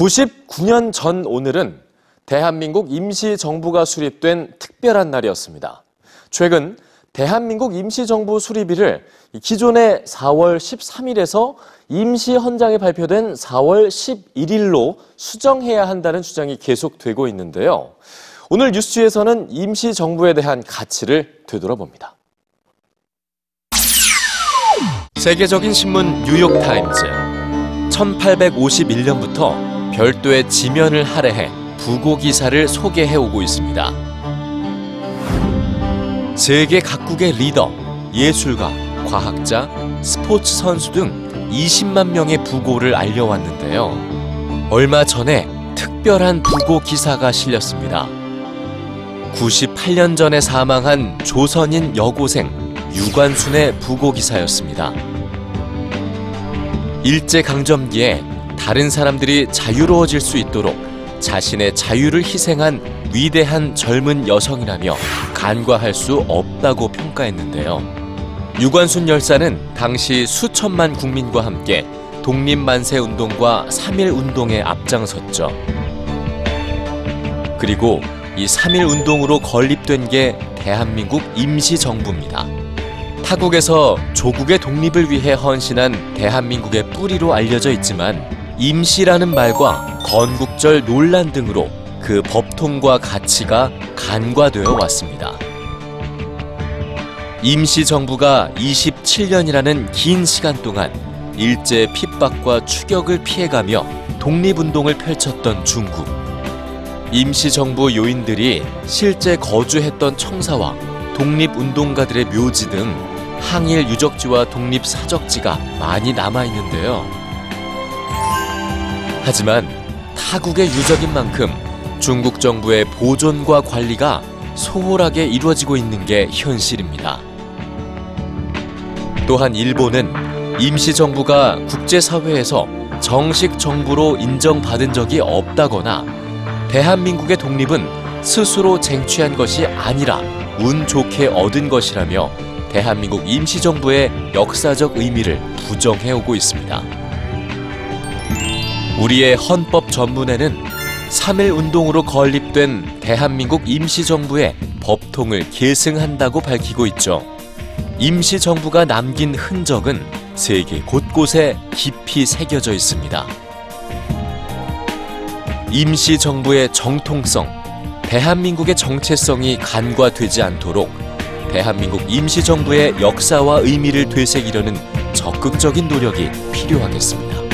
99년 전 오늘은 대한민국 임시정부가 수립된 특별한 날이었습니다. 최근 대한민국 임시정부 수립일을 기존의 4월 13일에서 임시헌장에 발표된 4월 11일로 수정해야 한다는 주장이 계속되고 있는데요. 오늘 뉴스에서는 임시정부에 대한 가치를 되돌아봅니다. 세계적인 신문 뉴욕타임즈. 1851년부터 별도의 지면을 할애해 부고 기사를 소개해 오고 있습니다. 세계 각국의 리더, 예술가, 과학자, 스포츠 선수 등 20만 명의 부고를 알려왔는데요. 얼마 전에 특별한 부고 기사가 실렸습니다. 98년 전에 사망한 조선인 여고생 유관순의 부고 기사였습니다. 일제강점기에 다른 사람들이 자유로워질 수 있도록 자신의 자유를 희생한 위대한 젊은 여성이라며 간과할 수 없다고 평가했는데요. 유관순 열사는 당시 수천만 국민과 함께 독립만세 운동과 3.1 운동에 앞장섰죠. 그리고 이3.1 운동으로 건립된 게 대한민국 임시정부입니다. 타국에서 조국의 독립을 위해 헌신한 대한민국의 뿌리로 알려져 있지만 임시라는 말과 건국절 논란 등으로 그 법통과 가치가 간과되어 왔습니다. 임시 정부가 27년이라는 긴 시간 동안 일제 핍박과 추격을 피해가며 독립운동을 펼쳤던 중국. 임시 정부 요인들이 실제 거주했던 청사와 독립운동가들의 묘지 등 항일 유적지와 독립 사적지가 많이 남아 있는데요. 하지만 타국의 유적인 만큼 중국 정부의 보존과 관리가 소홀하게 이루어지고 있는 게 현실입니다. 또한 일본은 임시정부가 국제사회에서 정식 정부로 인정받은 적이 없다거나 대한민국의 독립은 스스로 쟁취한 것이 아니라 운 좋게 얻은 것이라며 대한민국 임시정부의 역사적 의미를 부정해오고 있습니다. 우리의 헌법 전문에는 3.1 운동으로 건립된 대한민국 임시정부의 법통을 계승한다고 밝히고 있죠. 임시정부가 남긴 흔적은 세계 곳곳에 깊이 새겨져 있습니다. 임시정부의 정통성, 대한민국의 정체성이 간과되지 않도록 대한민국 임시정부의 역사와 의미를 되새기려는 적극적인 노력이 필요하겠습니다.